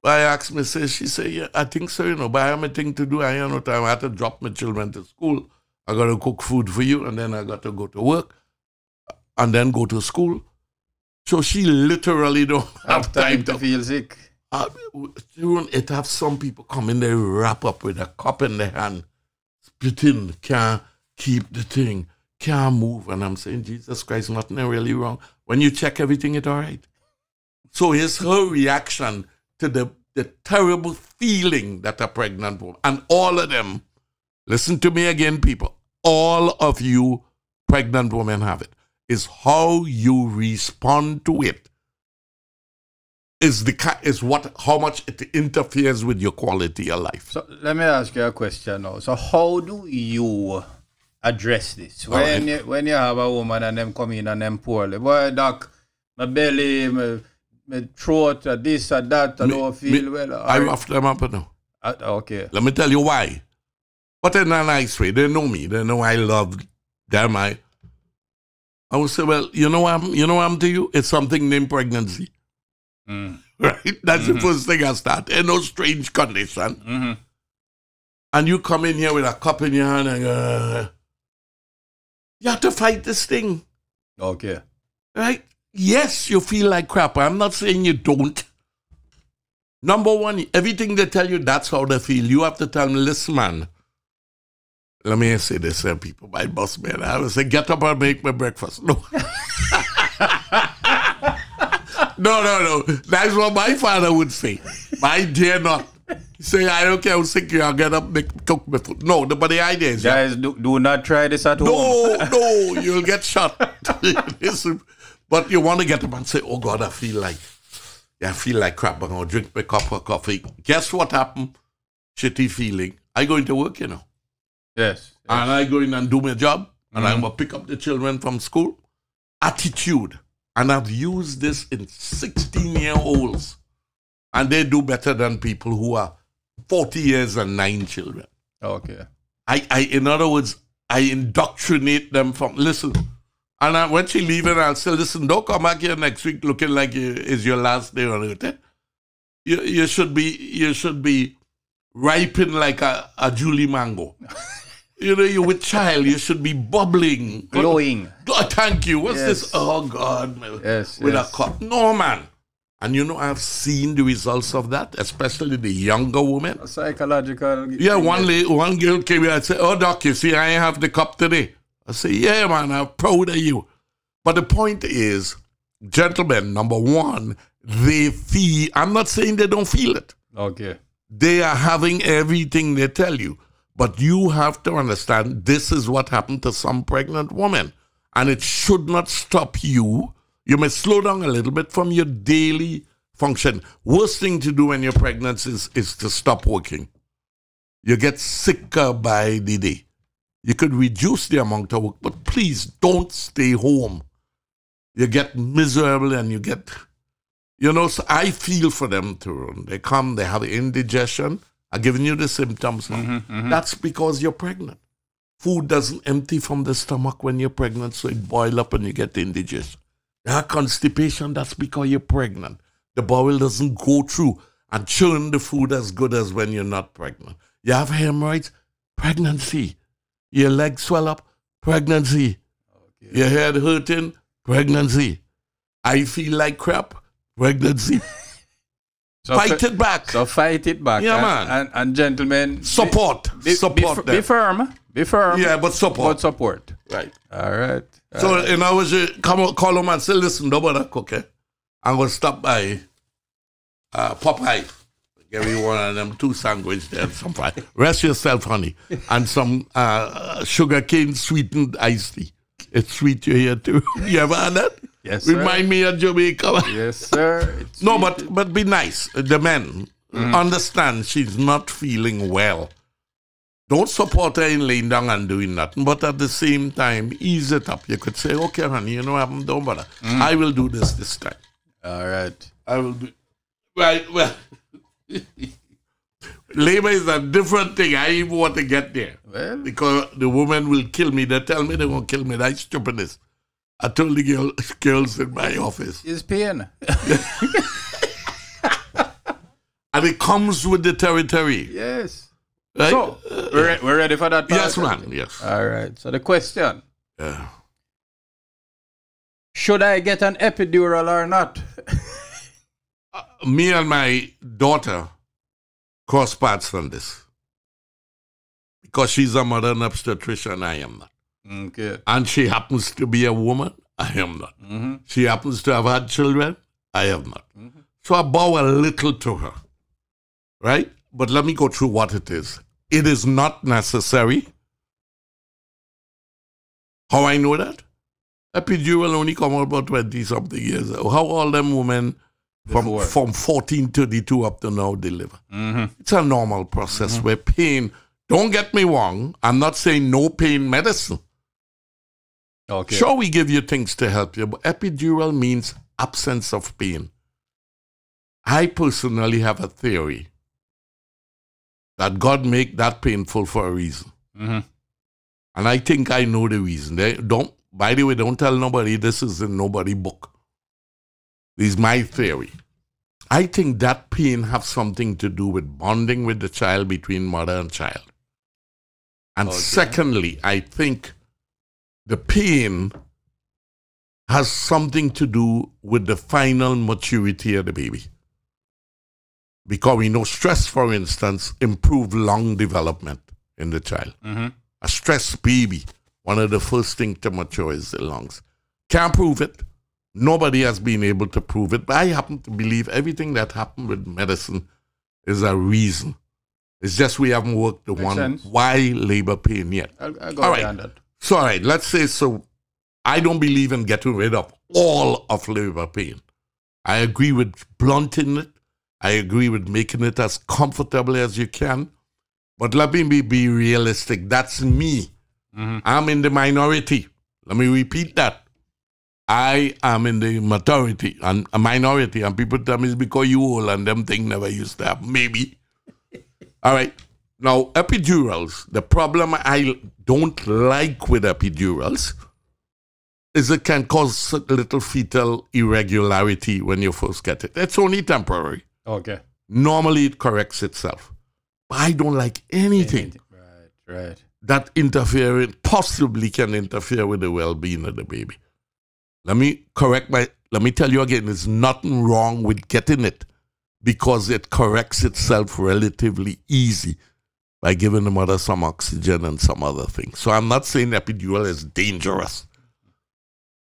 I asked me, say, she said, yeah, I think so, you know, but I have a thing to do. I have no time. I have to drop my children to school. I got to cook food for you, and then I got to go to work, and then go to school. So she literally don't have, Have time time to feel sick. uh, it have some people come in there wrap up with a cup in their hand, spitting, can't keep the thing, can't move. And I'm saying, Jesus Christ, nothing really wrong. When you check everything, it all right. So here's her reaction to the, the terrible feeling that a pregnant woman, and all of them, listen to me again, people, all of you pregnant women have it, is how you respond to it is the is what how much it interferes with your quality of life. So let me ask you a question now. So how do you address this when right. you, when you have a woman and them come in and them poorly? Boy, doc, my belly, my, my throat, uh, this or that, I Me- don't feel me- well. I Or- rough them up now. uh, okay. Let me tell you why. But in a nice way. They know me. They know I love them. I I would say, well, you know what I'm you know what I'm to you? It's something named pregnancy. Mm. Right? That's the first thing I start. In no strange condition. hmm And you come in here with a cup in your hand and uh, you have to fight this thing. Okay. Right? Yes, you feel like crap. I'm not saying you don't. Number one, everything they tell you, that's how they feel. You have to tell them, listen, man. Let me say this, uh, people, my boss man. I would say, get up and make my breakfast. No. no, no, no. That's what my father would say. My dear not. Say, I don't care how sick you are, get up, make, cook my food. No, the- but the idea is, Guys, do, do not try this at home. no, no, you'll get shot. Listen, but you want to get up and say, "Oh God, I feel like, yeah, I feel like crap. I'm gonna drink my cup of coffee." Guess what happened? Shitty feeling. I go into work, you know, Yes. and I go in and do my job, and I'm mm-hmm. gonna pick up the children from school. Attitude, and I've used this in 16 year olds, and they do better than people who are 40 years and nine children. Oh, okay. I, I, in other words, I indoctrinate them from. Listen, And uh, when she leaving, I'll say, listen, don't come back here next week looking like you, is your last day on earth. eh? You, you should be you should be ripen like a, a Julie mango. you know, you're with child, you should be bubbling. Glowing. Oh, thank you. What's this? Oh God. Yes, With yes. a cup. No man. And you know, I've seen the results of that, especially the younger women. Psychological. Yeah, one lady, one girl came here and said, "Oh, doc, you see, I have the cup today." I say, "Yeah, man, I'm proud of you." But the point is, gentlemen, number one, they feel. I'm not saying they don't feel it. Okay. They are having everything they tell you, but you have to understand this is what happened to some pregnant women, and it should not stop you. You may slow down a little bit from your daily function. Worst thing to do when you're pregnant is, is to stop working you get sicker by the day. You could reduce the amount of work, but please don't stay home. You get miserable and you get, you know, so I feel for them too. They come, they have indigestion. I'm giving you the symptoms now. Mm-hmm, mm-hmm. That's because you're pregnant. Food doesn't empty from the stomach when you're pregnant, so it boils up and you get indigestion. That constipation, that's because you're pregnant. The bowel doesn't go through and churn the food as good as when you're not pregnant. You have hemorrhoids, pregnancy. Your legs swell up, pregnancy. Your head hurting, pregnancy. I feel like crap, pregnancy. So Fight it back. So fight it back. Yeah, and, man. And, and gentlemen, Support. Be, Support be, be firm. Be firm. Yeah, but support. But support. Right. All right. So, All right. in other words, you come out, call him and say, listen, don't bother cook, eh? I'm going to stop by uh, Popeye. Give me one of them two sandwiches there, some fry. Rest yourself, honey. And some uh, sugar cane sweetened iced tea. It's sweet you hear too. You ever had that? Yes, sir. Remind me of Jamaica. yes, sir. It's No, sweet. but but be nice. The men understand she's not feeling well. Don't support her in laying down and doing nothing, but at the same time, ease it up. You could say, okay, honey, you know what happened? Don't bother. I will do this this time. All right. I will do. Right, well, labor is a different thing. I even want to get there Well, because the woman will kill me. They tell me they won't kill me. That's stupidness. I told the girl, girls in my office. is pain. And it comes with the territory. yes. Right? So, we're, re- we're ready for that? yes, man. Yes. All right. So, the question Yeah. Should I get an epidural or not? Me and my daughter cross paths on this because she's a modern obstetrician. I am not, Okay. and she happens to be a woman. I am not. Mm-hmm. She happens to have had children. I have not. So I bow a little to her, right? But let me go through what it is. It is not necessary. How I know that? Epidural only come out about 20 something years. ago. How all them women Before. from 1432 up to now deliver? Mm-hmm. It's a normal process where pain, don't get me wrong, I'm not saying no pain medicine. Okay. Sure, we give you things to help you, but epidural means absence of pain. I personally have a theory that God make that painful for a reason. Mm-hmm. And I think I know the reason. They don't by the way, don't tell nobody this is in nobody book. This is my theory. I think that pain have something to do with bonding with the child between mother and child. And Okay. secondly, I think the pain has something to do with the final maturity of the baby. Because we know stress, for instance, improve lung development in the child. Mm-hmm. A stressed baby, one of the first things to mature is the lungs. Can't prove it. Nobody has been able to prove it. But I happen to believe everything that happened with medicine is a reason. It's just we haven't worked the Makes one sense. why labor pain yet. I'll, I'll go All right. that. So, all right, let's say so. I don't believe in getting rid of all of labor pain. I agree with blunting it. I agree with making it as comfortable as you can. But let me be, be realistic. That's me. Mm-hmm. I'm in the minority. Let me repeat that. I am in the majority and a minority, and people tell me it's because you old and them thing never used to happen. Maybe. All right. Now, epidurals, the problem I don't like with epidurals is it can cause a little fetal irregularity when you first get it. It's only temporary. Okay. Normally it corrects itself. But I don't like anything Right, right. that interfering possibly can interfere with the well-being of the baby. Let me correct my let me tell you again, there's nothing wrong with getting it because it corrects itself relatively easy by giving the mother some oxygen and some other things. So I'm not saying epidural is dangerous.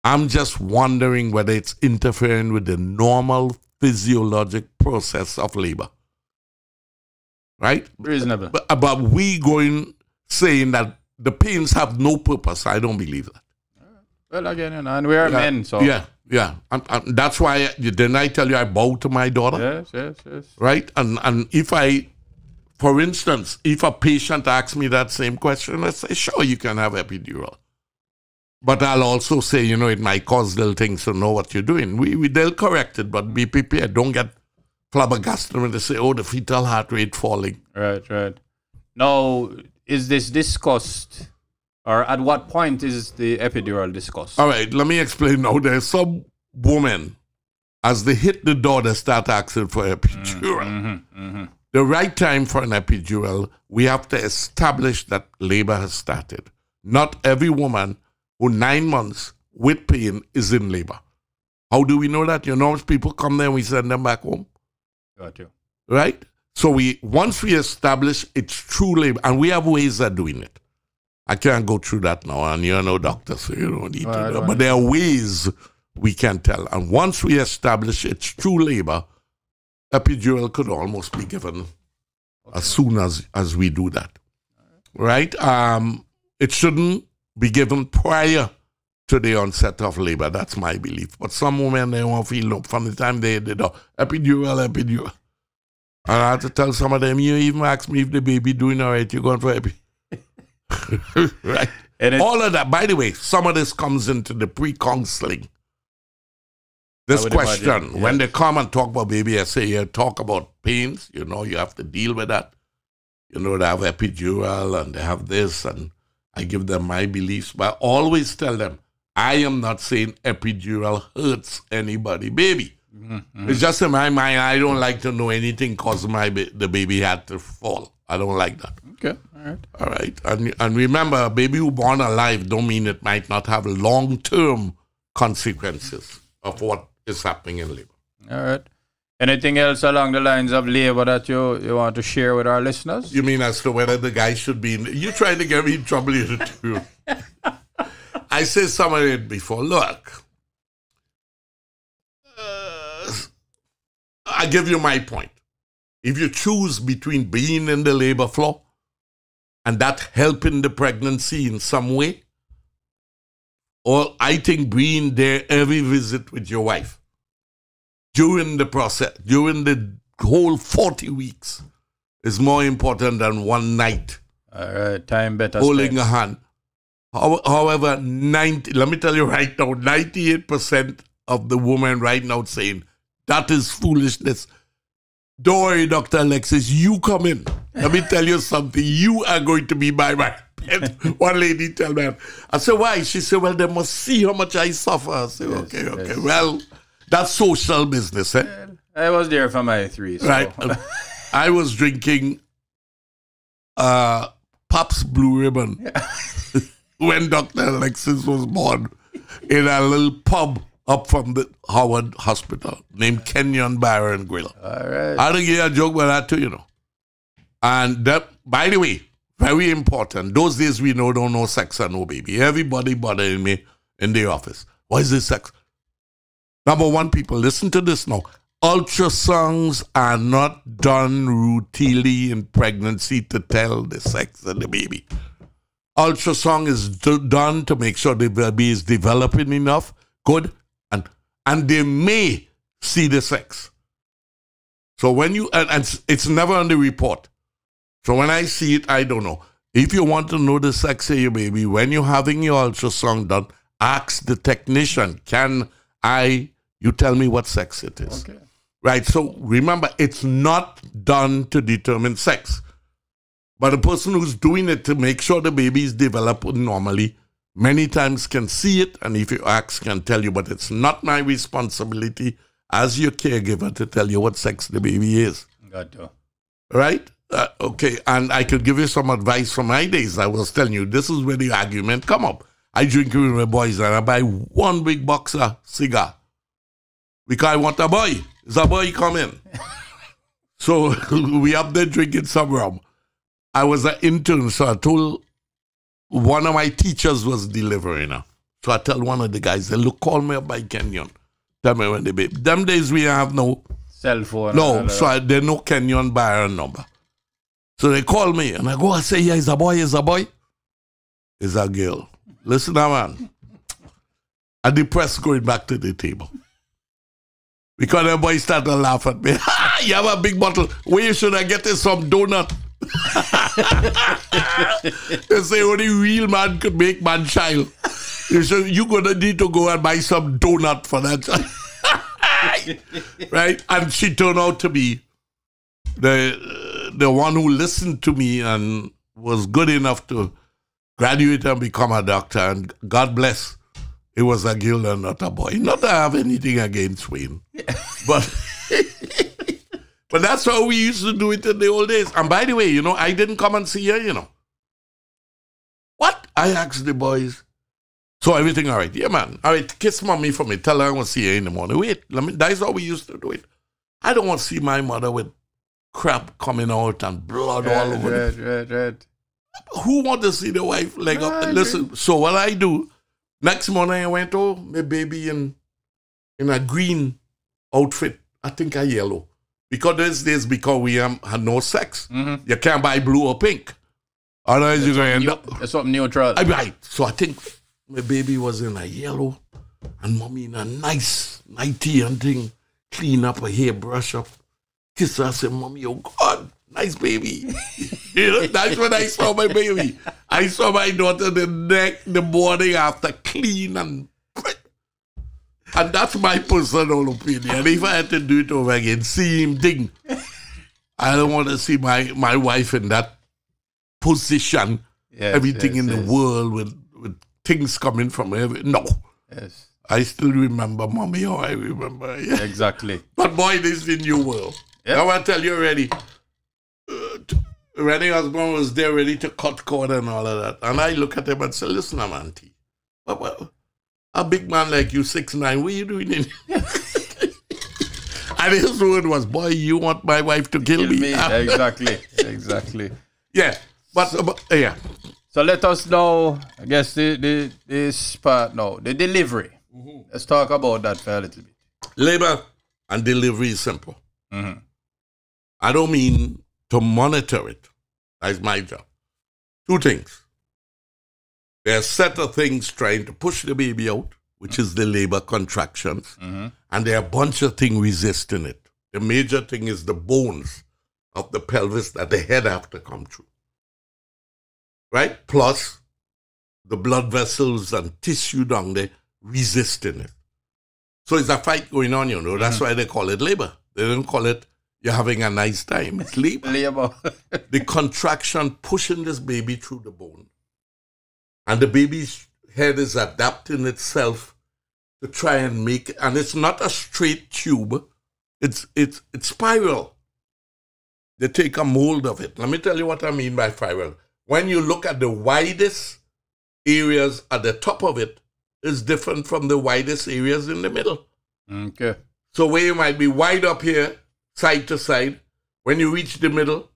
I'm just wondering whether it's interfering with the normal physiologic process of labor. Right? Reasonable. But, but we going saying that the pains have no purpose. I don't believe that. Well, again, you know, and we are yeah, men, so. yeah, yeah. And, and that's why didn't I tell you I bow to my daughter, Yes, yes, yes. right? And and if I, for instance, if a patient asks me that same question, I say, sure, you can have epidural. But I'll also say, you know, it might cause little things to know what you're doing. We, we they'll correct it, but be prepared. Don't get flabbergasted when they say, oh, the fetal heart rate falling. Right, right. Now, is this discussed, or at what point is the epidural discussed? All right, let me explain now. There's some women, as they hit the door, they start asking for epidural. Mm-hmm, mm-hmm, mm-hmm. The right time for an epidural, we have to establish that labor has started. Not every woman who nine months with pain is in labor. How do we know that? You know, people come there and we send them back home, Got you. right? So we once we establish it's true labor, and we have ways of doing it. I can't go through that now, and you're no doctor, so you don't need Well, to. know. don't But there are ways we can tell, and once we establish it's true labor, epidural could almost be given as soon as as we do that, right? Um, it shouldn't be given prior to the onset of labor. That's my belief. But some women they won't feel no from the time they did epidural, epidural. And I had to tell some of them, you even ask me if the baby doing all right, you're going for epi. right. And All of that. By the way, some of this comes into the pre-counseling. This question, imagine, when they come and talk about baby, I say, yeah, talk about pains, you know, you have to deal with that. You know, they have epidural and they have this, and I give them my beliefs, but I always tell them, I am not saying epidural hurts anybody, baby. Mm-hmm. It's just in my mind, I don't like to know anything cause my ba- the baby had to fall. I don't like that. Okay, all right. All right, and and remember, a baby who born alive don't mean it might not have long term consequences of what is happening in labor. All right. Anything else along the lines of labor that you, you want to share with our listeners? You mean as to whether the guy should be in? You trying to get me in trouble here too? I said some of it before. Look, uh, I give you my point. If you choose between being in the labor floor and that helping the pregnancy in some way, or I think being there every visit with your wife during the process, during the whole 40 weeks, is more important than one night All right, time better. holding a hand. However, 90, let me tell you right now, 98% of the women right now saying that is foolishness. Don't worry, Dr. Alexis, you come in. Let me tell you something. You are going to be my bed. One lady tell me, I said, why? She said, well, they must see how much I suffer. I said, okay, okay. Well, that's social business, eh? I was there for my three. So. Right. I was drinking uh Pabst Blue Ribbon when Dr. Alexis was born in a little pub up from the Howard Hospital named Kenyon Bar and Grill. All right. I think you a joke about that too, you know. And that, by the way, very important. Those days we know don't know sex and no baby. Everybody bothering me in the office. Why is this sex? Number one, people, listen to this now. Ultrasounds are not done routinely in pregnancy to tell the sex of the baby. Ultrasound is done to make sure the baby is developing enough, good, and they may see the sex. So when you and, and it's- it's never on the report. So when I see it, I don't know. If you want to know the sex of your baby, when you're having your ultrasound done, ask the technician, can I you tell me what sex it is? Okay. Right. So remember, it's not done to determine sex. But the person who's doing it to make sure the baby is developed normally many times can see it, and if you ask, can tell you, but it's not my responsibility as your caregiver to tell you what sex the baby is. Got to. Right? Uh, okay, and I could give you some advice from my days. I was telling you, this is where the argument come up. I drink with my boys and I buy one big box of cigar because I want a boy. Is a boy come in? so we up there drinking some rum. I was an intern, so I told one of my teachers was delivering her. So I tell one of the guys, they look, call me up by Kenyon. Tell me when they be. Them days we have no Cell phone. no, so. I, there's no Kenyon Byron number. So they call me and I go, I say, yeah, it's a boy, it's a boy. It's a girl. Listen now, man. The press going back to the table. Because the boy started to laugh at me. you have a big bottle. Where should I get this some donut? They say only real man could make man child. You said you gonna need to go and buy some donut for that child. right? And she turned out to be the the one who listened to me and was good enough to graduate and become a doctor. And God bless, it was a girl and not a boy. Not that I have anything against Wayne, but but that's how we used to do it in the old days. And by the way, you know, I didn't come and see her. You know, what? I asked the boys. So everything all right? Yeah, man. All right, kiss mommy for me. Tell her I'm gonna see her in the morning. Wait, let me. That's how we used to do it. I don't want to see my mother with crap coming out and blood all over. the red, right. who want to see the wife leg No, I up? agree. Listen, so what I do, next morning I went, oh, my baby in in a green outfit. I think a yellow. Because these days, because we um, had no sex, Mm-hmm. you can't buy blue or pink. Otherwise, you're going to end up. It's something neutral. I right. So I think my baby was in a yellow and mommy in a nice nightie and thing. Clean up her hair, brush up. Kiss her, I say, Mommy, oh God, nice baby. you know, that's when I saw my baby. I saw my daughter the next the morning after clean and and that's my personal opinion. If I had to do it over again, see him ding. I don't want to see my, my wife in that position Yes, everything yes, in the world with, with things coming from every no. Yes, I still remember mommy how I remember. Yeah. exactly. But boy, this is the new world. Yep. I tell you already. Uh, Rennie Osborne was there ready to cut cord and all of that. And I look at him and say, listen, I'm auntie. But, but, a big man like you, six nine, what are you doing in And his word was, boy, you want my wife to kill, Kill me. me. exactly. Exactly. yeah. But, but yeah. So let us know, I guess, the, the this part now, the delivery. Mm-hmm. Let's talk about that for a little bit. Labor and delivery is simple. Mm-hmm. I don't mean to monitor it. That's my job. Two things. There are a set of things trying to push the baby out, which is the labor contractions, mm-hmm. and there are a bunch of things resisting it. The major thing is the bones of the pelvis that the head have to come through. Right? Plus the blood vessels and tissue down there resisting it. So it's a fight going on, you know. That's mm-hmm. why they call it labor. They don't call it you're having a nice time. It's labor. Labor. the contraction pushing this baby through the bone. And the baby's head is adapting itself to try and make. And it's not a straight tube, it's, it's, it's spiral. They take a mold of it. Let me tell you what I mean by spiral. When you look at the widest areas at the top of it, is different from the widest areas in the middle. okay. So where you might be wide up here, side to side, when you reach the middle,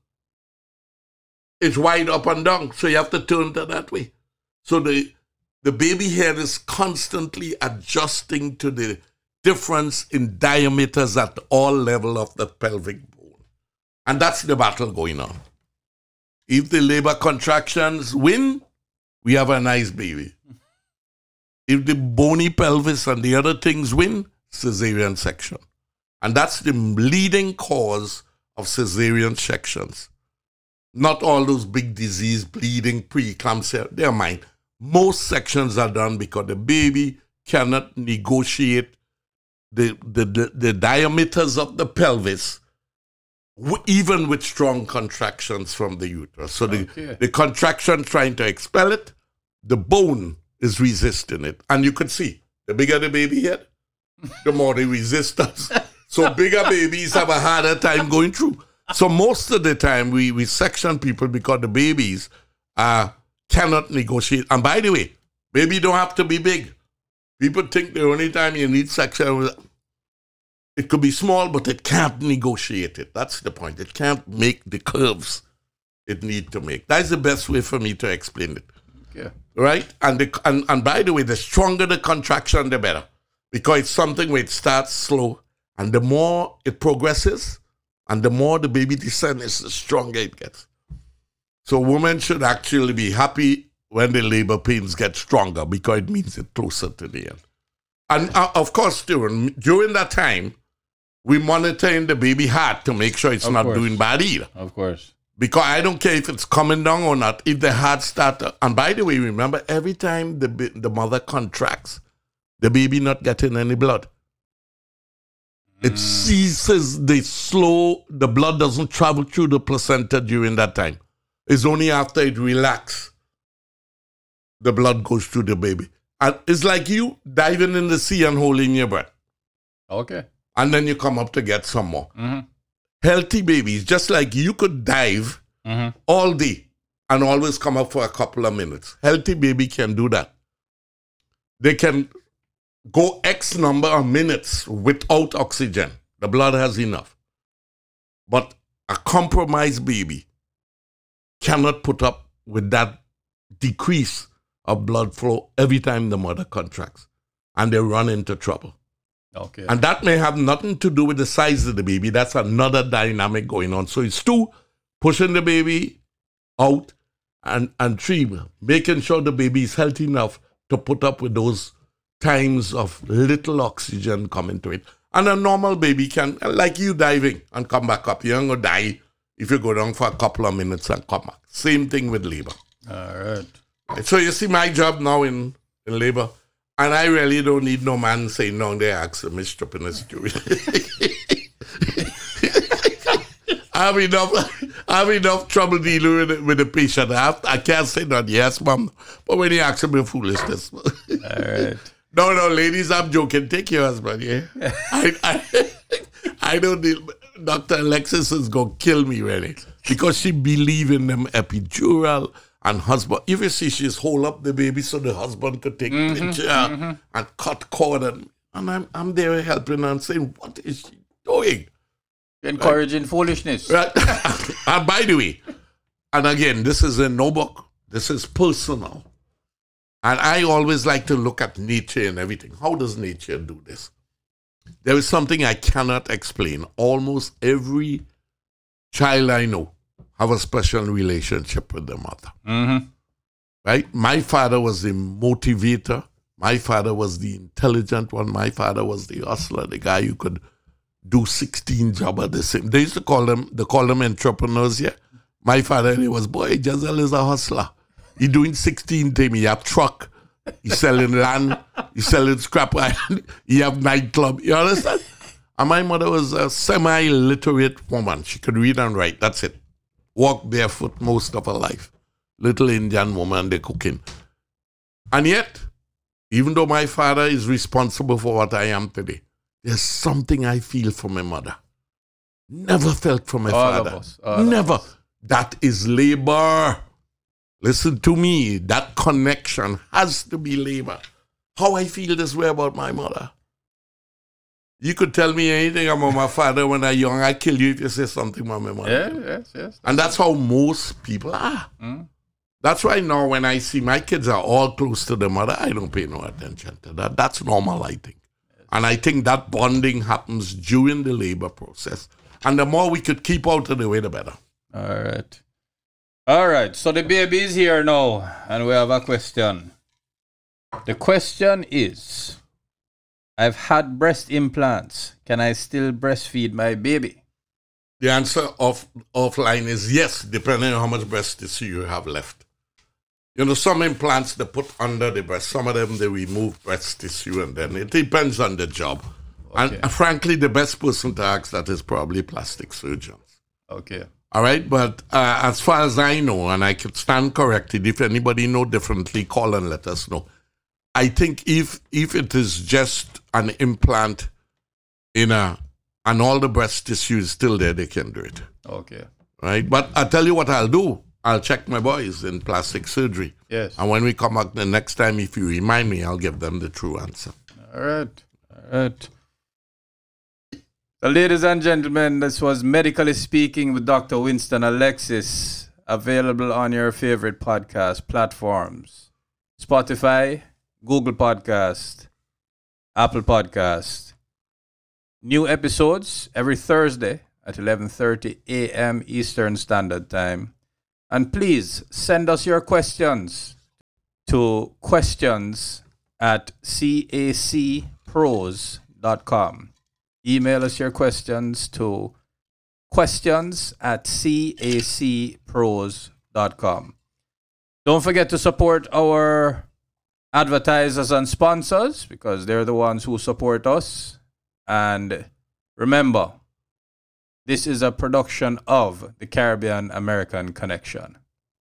it's wide up and down. So you have to turn to that way. So the the baby head is constantly adjusting to the difference in diameters at all level of the pelvic bone. And that's the battle going on. If the labor contractions win, we have a nice baby. If the bony pelvis and the other things win, cesarean section. And that's the leading cause of cesarean sections. Not all those big disease, bleeding, preeclampsia, they're mine. Most sections are done because the baby cannot negotiate the, the, the, the diameters of the pelvis, even with strong contractions from the uterus. So the, Okay. the contraction trying to expel it, the bone is resisting it. And you could see the bigger the baby head, the more the resistance. So bigger babies have a harder time going through. So most of the time we, we section people because the babies uh, cannot negotiate. And by the way, baby don't have to be big. People think the only time you need section it could be small, but it can't negotiate it. That's the point. It can't make the curves it need to make. That's the best way for me to explain it. Yeah. Right? And, the, and and by the way, the stronger the contraction, the better. Because it's something where it starts slow, and the more it progresses, and the more the baby descends, the stronger it gets. So women should actually be happy when the labor pains get stronger because it means it's closer to the end. And uh, of course, during during that time, we monitoring the baby heart to make sure it's Of not course. doing bad either. Of course. Because I don't care if it's coming down or not. If the heart start, to- and by the way, remember every time the the mother contracts, the baby not getting any blood. It ceases the slow. The blood doesn't travel through the placenta during that time. It's only after it relaxes the blood goes to the baby. And it's like you diving in the sea and holding your breath, Okay. and then you come up to get some more Mm-hmm. healthy babies, just like you could dive Mm-hmm. all day and always come up for a couple of minutes. Healthy baby can do that. They can go X number of minutes without oxygen. The blood has enough. But a compromised baby cannot put up with that decrease of blood flow every time the mother contracts. And they run into trouble. Okay. And that may have nothing to do with the size of the baby. That's another dynamic going on. So it's two, pushing the baby out, and, and three, making sure the baby is healthy enough to put up with those times of little oxygen coming to it. And a normal baby can, like you diving and come back up. You're going to die if you go down for a couple of minutes and come back. Same thing with labor. All right. So you see my job now in, in labor, and I really don't need no man saying no, they ask me stripping the I have enough I have enough trouble dealing with, the- with the patient. I, have, I can't say not yes, ma'am. But when you ask me foolishness. All right. No, no, ladies, I'm joking. Take your husband, yeah? I, I, I don't deal. Dr. Alexis is going to kill me, really, because she believe in them epidural and husband. If you see she's hold up the baby so the husband could take mm-hmm, picture mm-hmm. and cut cord. And, and I'm, I'm there helping her and saying, what is she doing? Encouraging foolishness. Right. and by the way, and again, this is in no book. This is personal. And I always like to look at nature and everything. How does nature do this? There is something I cannot explain. Almost every child I know have a special relationship with their mother. Mm-hmm. Right? My father was the motivator. My father was the intelligent one. My father was the hustler, the guy who could do 16 jobs at the same. They used to call them, they call them entrepreneurs, yeah. My father, he was, boy, Jazelle is a hustler. He doing 16 things. He have truck. He selling land. He selling scrap iron. He have nightclub. You understand? And my mother was a semi-literate woman. She could read and write. That's it. Walk barefoot most of her life. Little Indian woman, they cooking. And yet, even though my father is responsible for what I am today, there's something I feel for my mother. Never felt for my All father. us, all of Never. That is labor. Listen to me. That connection has to be labor. How I feel this way about my mother. You could tell me anything about my father when I'm young. I kill you if you say something about my mother. Yeah, yes, yes. And that's how most people are. Mm. That's why now when I see my kids are all close to the mother, I don't pay no attention to that. That's normal, I think. And I think that bonding happens during the labor process. And the more we could keep out of the way, the better. All right. All right. So the baby is here now, and we have a question. The question is I've had breast implants. Can I still breastfeed my baby? The answer off offline is yes, depending on how much breast tissue you have left. You know, some implants they put under the breast, some of them they remove breast tissue, and then it depends on the job. And Okay. uh, frankly, the best person to ask that is probably plastic surgeons. Okay. All right, but uh, as far as I know, and I could stand corrected, if anybody know differently, call and let us know. I think if if it is just an implant in a and all the breast tissue is still there, they can do it. Okay. Right? But I'll tell you what I'll do. I'll check my boys in plastic surgery. Yes. And when we come back the next time, if you remind me, I'll give them the true answer. All right. All right. Ladies and gentlemen, this was Medically Speaking with Dr. Winston Alexis, available on your favorite podcast platforms Spotify, Google Podcast, Apple Podcast. New episodes every Thursday at 11:30 a.m. Eastern Standard Time. And please send us your questions to questions at cacpros.com. Email us your questions to questions at cacpros.com. Don't forget to support our advertisers and sponsors because they're the ones who support us. And remember, this is a production of the Caribbean American Connection.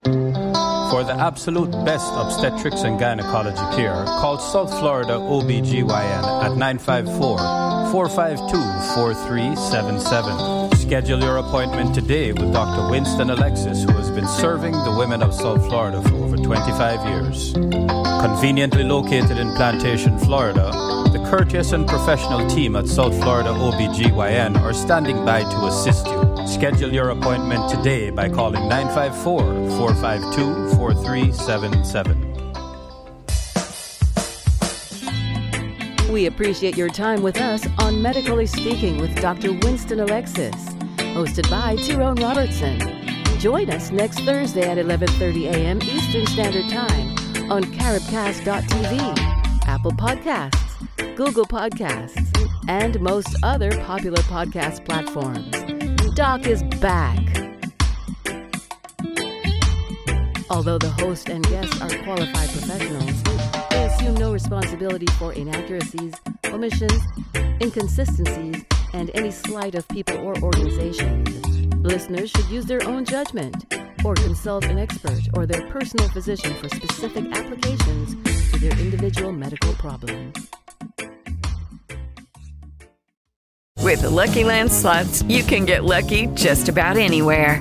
For the absolute best obstetrics and gynecology care, call South Florida OBGYN at 954 452 4377. Schedule your appointment today with Dr. Winston Alexis, who has been serving the women of South Florida for over 25 years. Conveniently located in Plantation, Florida, the courteous and professional team at South Florida OBGYN are standing by to assist you. Schedule your appointment today by calling 954 452 4377. We appreciate your time with us on Medically Speaking with Dr. Winston Alexis, hosted by Tyrone Robertson. Join us next Thursday at 11:30 a.m. Eastern Standard Time on caribcast.tv, Apple Podcasts, Google Podcasts, and most other popular podcast platforms. Doc is back. Although the host and guests are qualified professionals, assume no responsibility for inaccuracies, omissions, inconsistencies, and any slight of people or organizations. Listeners should use their own judgment or consult an expert or their personal physician for specific applications to their individual medical problems. With the Lucky Land slots, you can get lucky just about anywhere.